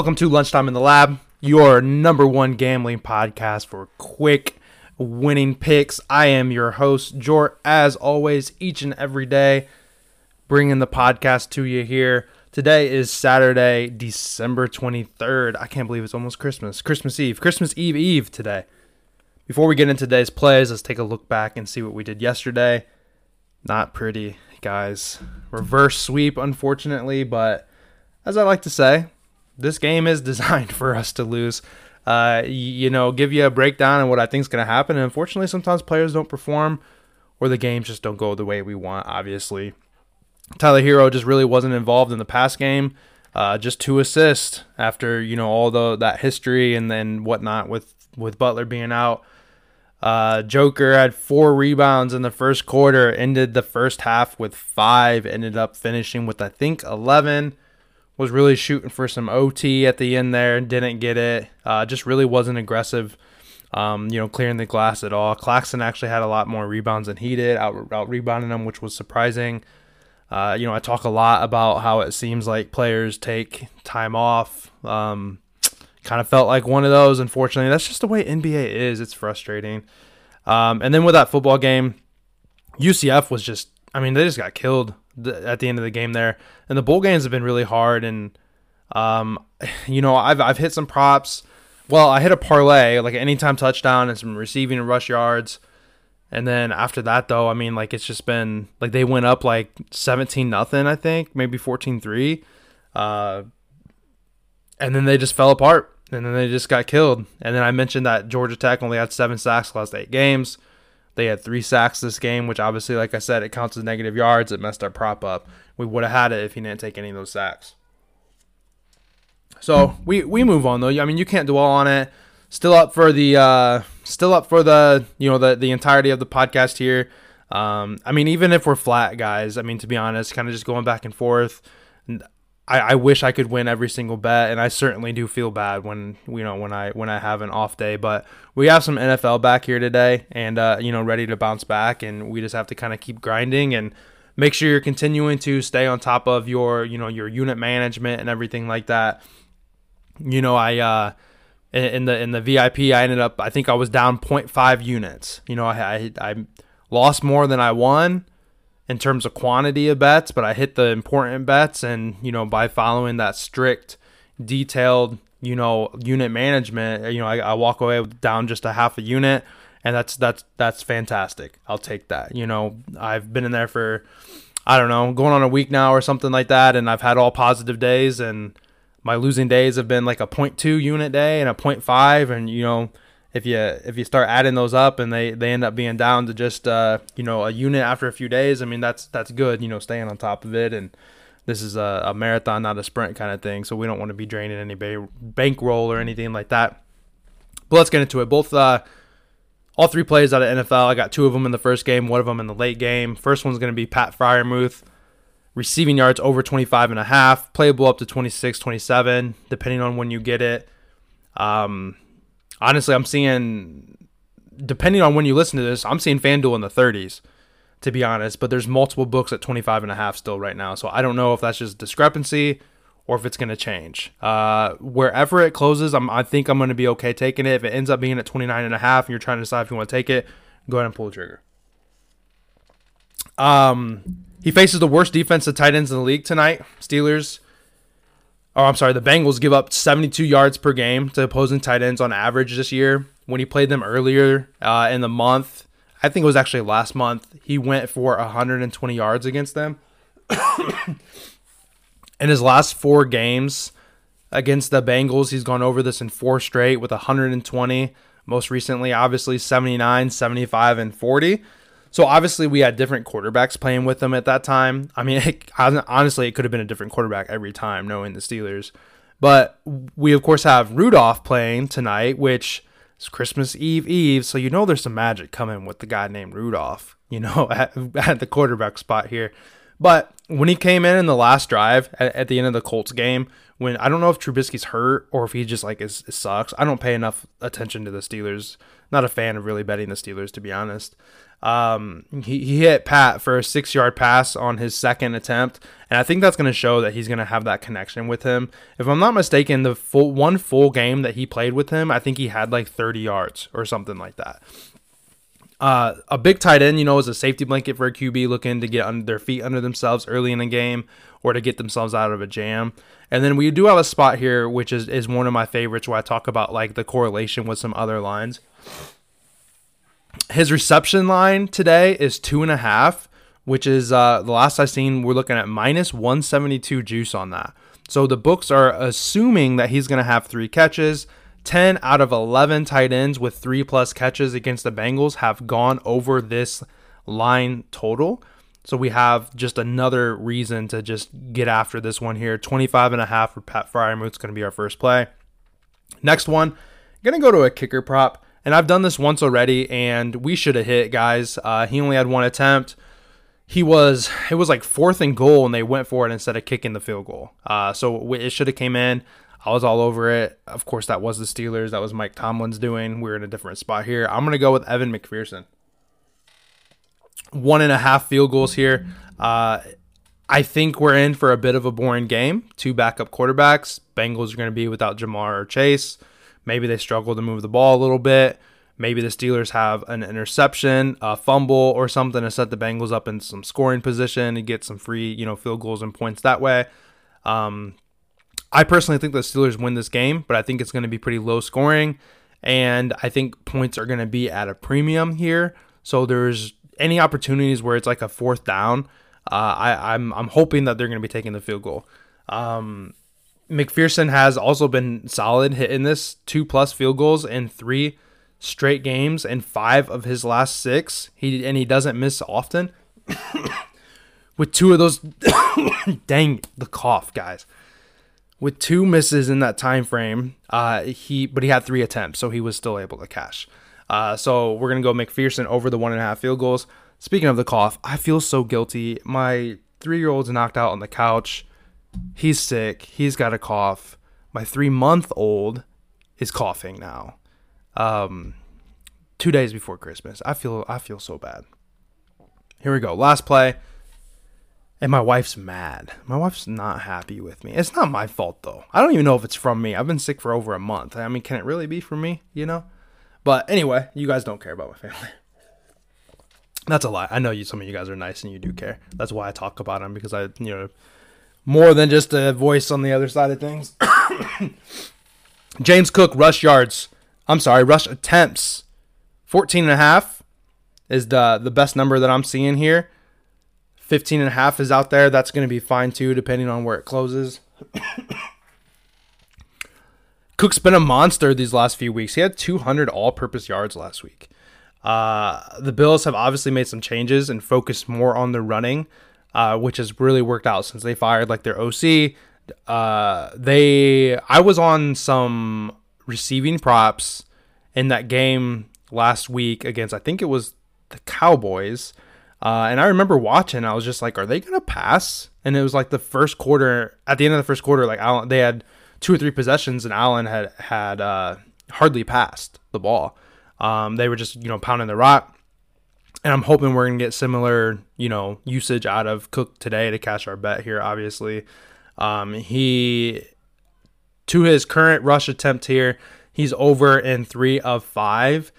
Welcome to Lunchtime in the Lab, your number one gambling podcast for quick winning picks. I am your host, Jort, as always, each and every day, bringing the podcast to you here. Today is Saturday, December 23rd. I can't believe it's almost Christmas. Christmas Eve. Christmas Eve Eve today. Before we get into today's plays, let's take a look back and see what we did yesterday. Not pretty, guys. Reverse sweep, unfortunately, but as I like to say, this game is designed for us to lose. Uh, you know, give you a breakdown of what I think is going to happen. And unfortunately, sometimes players don't perform or the games just don't go the way we want, obviously. Tyler Herro just really wasn't involved in the pass game. Uh, just two assists after, you know, all the that history and then whatnot with, with Butler being out. Uh, Joker had four rebounds in the first quarter, ended the first half with five, ended up finishing with, I think, 11 was really shooting for some OT at the end there, didn't get it. Uh, just really wasn't aggressive, um, you know, clearing the glass at all. Claxton actually had a lot more rebounds than he did, out, out rebounding them, which was surprising. Uh, you know, I talk a lot about how it seems like players take time off. Um, kind of felt like one of those. Unfortunately, that's just the way NBA is. It's frustrating. Um, and then with that football game, UCF was just, I mean, they just got killed at the end of the game there. And the bowl games have been really hard. And, um, you know, I've, I've hit some props. Well, I hit a parlay, like an anytime touchdown and some receiving and rush yards. And then after that, though, I mean, like it's just been like they went up like 17 nothing, I think, maybe 14 3. Uh, and then they just fell apart. And then they just got killed. And then I mentioned that Georgia Tech only had seven sacks last eight games. They had three sacks this game, which obviously, like I said, it counts as negative yards. It messed our prop up. We would have had it if he didn't take any of those sacks. So we we move on though. I mean, you can't dwell on it. Still up for the uh, still up for the you know the the entirety of the podcast here. Um, I mean, even if we're flat, guys. I mean, to be honest, kind of just going back and forth. I, I wish I could win every single bet, and I certainly do feel bad when you know when I when I have an off day. But we have some NFL back here today, and uh, you know ready to bounce back, and we just have to kind of keep grinding and make sure you're continuing to stay on top of your you know your unit management and everything like that. You know, I uh, in the in the VIP, I ended up I think I was down 0.5 units. You know, I I, I lost more than I won in terms of quantity of bets, but I hit the important bets. And, you know, by following that strict, detailed, you know, unit management, you know, I, I walk away down just a half a unit. And that's that's that's fantastic. I'll take that. You know, I've been in there for I don't know, going on a week now or something like that, and I've had all positive days, and my losing days have been like a 0.2 unit day and a 0.5, and you know, if you if you start adding those up and they they end up being down to just uh, you know a unit after a few days, I mean that's that's good. You know, staying on top of it and this is a, a marathon, not a sprint kind of thing. So we don't want to be draining any ba- bankroll or anything like that. But let's get into it. Both uh, all three plays out of NFL. I got two of them in the first game, one of them in the late game. First one's going to be Pat Freiermuth. Receiving yards over 25 and a half, playable up to 26, 27, depending on when you get it. Um, honestly, I'm seeing, depending on when you listen to this, I'm seeing FanDuel in the 30s, to be honest. But there's multiple books at 25 and a half still right now. So I don't know if that's just discrepancy or if it's going to change. Uh, wherever it closes, I'm, I think I'm going to be okay taking it. If it ends up being at 29 and a half and you're trying to decide if you want to take it, go ahead and pull the trigger. Um, he faces the worst defensive tight ends in the league tonight. Steelers oh, I'm sorry, the Bengals give up 72 yards per game to opposing tight ends on average this year. When he played them earlier uh, in the month, I think it was actually last month, he went for 120 yards against them. in his last four games against the Bengals, he's gone over this in four straight with 120. Most recently, obviously, 79, 75, and 40. So obviously we had different quarterbacks playing with them at that time. I mean, it, honestly, it could have been a different quarterback every time, knowing the Steelers. But we of course have Rudolph playing tonight, which is Christmas Eve Eve, so you know there's some magic coming with the guy named Rudolph. You know, at, at the quarterback spot here. But when he came in in the last drive at, at, the end of the Colts game, when I don't know if Trubisky's hurt or if he just like is, sucks. I don't pay enough attention to the Steelers not a fan of really betting the Steelers to be honest. Um, he, he hit Pat for a six yard pass on his second attempt, and I think that's going to show that he's going to have that connection with him. If I'm not mistaken, the full one full game that he played with him, I think he had like 30 yards or something like that. Uh, a big tight end, you know, is a safety blanket for a QB looking to get under their feet under themselves early in a game or to get themselves out of a jam. And then we do have a spot here, which is, is one of my favorites, where I talk about like the correlation with some other lines. His reception line today is two and a half, which is uh, the last I've seen. We're looking at minus 172 juice on that. So the books are assuming that he's going to have three catches. 10 out of 11 tight ends with three plus catches against the Bengals have gone over this line total. So we have just another reason to just get after this one here. 25 and a half for Pat Freiermuth's going to be our first play. Next one, going to go to a kicker prop. And I've done this once already, and we should have hit, guys. Uh, he only had one attempt. He was it was like fourth and goal, and they went for it instead of kicking the field goal. Uh, so it should have came in. I was all over it. Of course, that was the Steelers. That was Mike Tomlin's doing. We're in a different spot here. I'm gonna go with Evan McPherson. One and a half field goals here. Uh, I think we're in for a bit of a boring game. Two backup quarterbacks. Bengals are going to be without Ja'Marr or Chase. Maybe they struggle to move the ball a little bit. Maybe the Steelers have an interception, a fumble, or something to set the Bengals up in some scoring position and get some free, you know, field goals and points that way. Um, I personally think the Steelers win this game, but I think it's going to be pretty low scoring, and I think points are going to be at a premium here. So there's any opportunities where it's like a fourth down. Uh, I, I'm I'm hoping that they're going to be taking the field goal. Um, McPherson has also been solid hitting this two plus field goals in three straight games and five of his last six. He and he doesn't miss often. With two of those, dang the cough, guys. With two misses in that time frame, uh, he but he had three attempts, so he was still able to cash. Uh, so we're gonna go McPherson over the one and a half field goals. Speaking of the cough, I feel so guilty. My three year old's knocked out on the couch He's sick. He's got a cough. My three month old is coughing now. Um, two days before Christmas. I feel I feel so bad. Here we go. Last play. And my wife's mad. My wife's not happy with me. It's not my fault though. I don't even know if it's from me. I've been sick for over a month. I mean, can it really be from me? You know? But anyway, you guys don't care about my family. That's a lie. I know you. Some of you guys are nice and you do care. That's why I talk about them because I, you know, more than just a voice on the other side of things. James Cook rush yards. I'm sorry, rush attempts. 14 and a half is the the best number that I'm seeing here. 15 and a half is out there. That's going to be fine too depending on where it closes. Cook's been a monster these last few weeks. He had 200 all-purpose yards last week. Uh, the Bills have obviously made some changes and focused more on the running uh, which has really worked out since they fired like their OC. Uh, they, I was on some receiving props in that game last week against, I think it was the Cowboys. Uh, and I remember watching, I was just like, are they going to pass? And it was like the first quarter, at the end of the first quarter, like Allen, they had two or three possessions and Allen had, had, uh, hardly passed the ball. Um, they were just, you know, pounding the rock and I'm hoping we're gonna get similar, you know, usage out of Cook today to cash our bet here. Obviously, um, he to his current rush attempt here, he's over in three of five.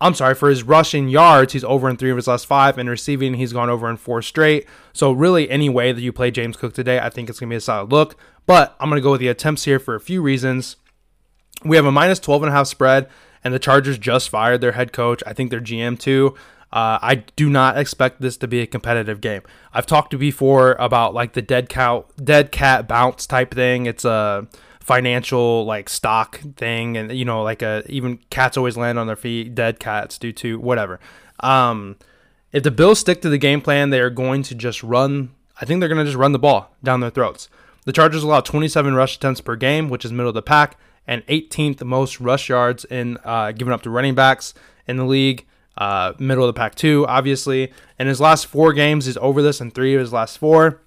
I'm sorry for his rushing yards, he's over in three of his last five, and receiving, he's gone over in four straight. So really, any way that you play James Cook today, I think it's gonna be a solid look. But I'm gonna go with the attempts here for a few reasons. We have a minus 12 and a half spread, and the Chargers just fired their head coach. I think their GM too. Uh, I do not expect this to be a competitive game. I've talked to before about like the dead cow, dead cat bounce type thing. It's a financial like stock thing, and you know, like a even cats always land on their feet. Dead cats do too. Whatever. Um, if the Bills stick to the game plan, they are going to just run. I think they're going to just run the ball down their throats. The Chargers allow 27 rush attempts per game, which is middle of the pack, and 18th most rush yards in uh, given up to running backs in the league uh, middle of the pack two, obviously. In his last four games, he's over this in three of his last four,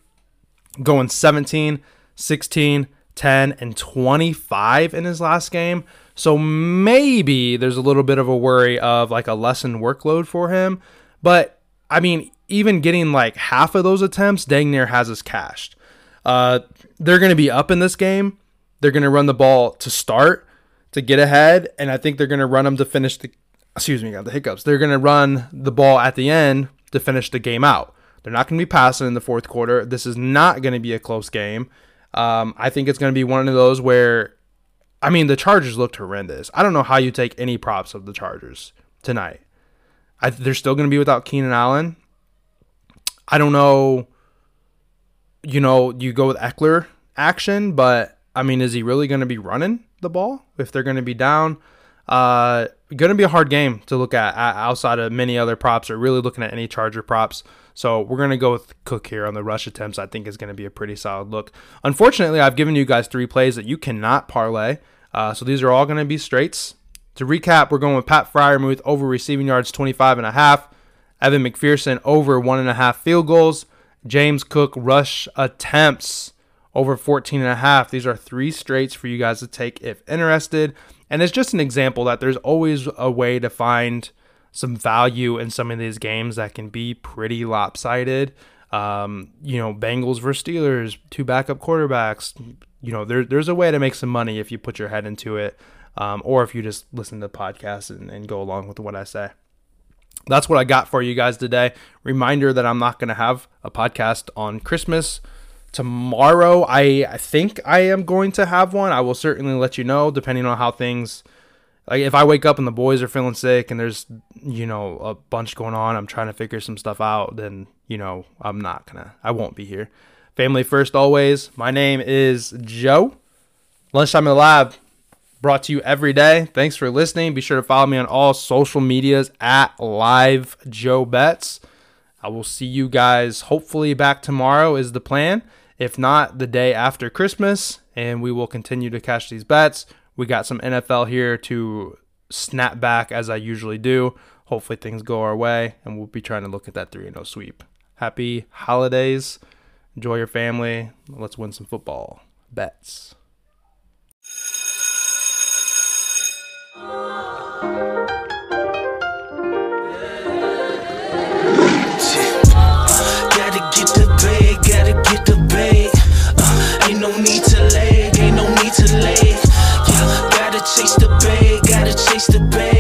going 17, 16, 10, and 25 in his last game. So maybe there's a little bit of a worry of like a lessened workload for him. But I mean, even getting like half of those attempts, dang near has us cashed. Uh, they're going to be up in this game. They're going to run the ball to start to get ahead, and I think they're going to run them to finish the. Excuse me, got the hiccups. They're going to run the ball at the end to finish the game out. They're not going to be passing in the fourth quarter. This is not going to be a close game. Um, I think it's going to be one of those where, I mean, the Chargers looked horrendous. I don't know how you take any props of the Chargers tonight. I, they're still going to be without Keenan Allen. I don't know. You know, you go with Ekeler action, but I mean, is he really going to be running the ball if they're going to be down? Uh, going to be a hard game to look at outside of many other props or really looking at any Charger props. So we're going to go with Cook here on the rush attempts. I think is going to be a pretty solid look. Unfortunately, I've given you guys three plays that you cannot parlay. Uh, so these are all going to be straights. To recap, we're going with Pat Freiermuth over receiving yards 25 and a half. Evan McPherson over one and a half field goals. James Cook rush attempts over 14 and a half. These are three straights for you guys to take if interested. And it's just an example that there's always a way to find some value in some of these games that can be pretty lopsided. Um, you know, Bengals versus Steelers, two backup quarterbacks. You know, there, there's a way to make some money if you put your head into it, um, or if you just listen to podcasts and, and go along with what I say. That's what I got for you guys today. Reminder that I'm not going to have a podcast on Christmas tomorrow I, I think I am going to have one. I will certainly let you know depending on how things like if I wake up and the boys are feeling sick and there's you know a bunch going on, I'm trying to figure some stuff out, then you know, I'm not to I won't be here. Family first always. My name is Joe. Lunchtime in the lab brought to you every day. Thanks for listening. Be sure to follow me on all social medias at live Joe Bets. I will see you guys hopefully back tomorrow is the plan. If not, the day after Christmas, and we will continue to cash these bets. We got some NFL here to snap back as I usually do. Hopefully things go our way, and we'll be trying to look at that 3 0 sweep. Happy holidays. Enjoy your family. Let's win some football bets. place to be.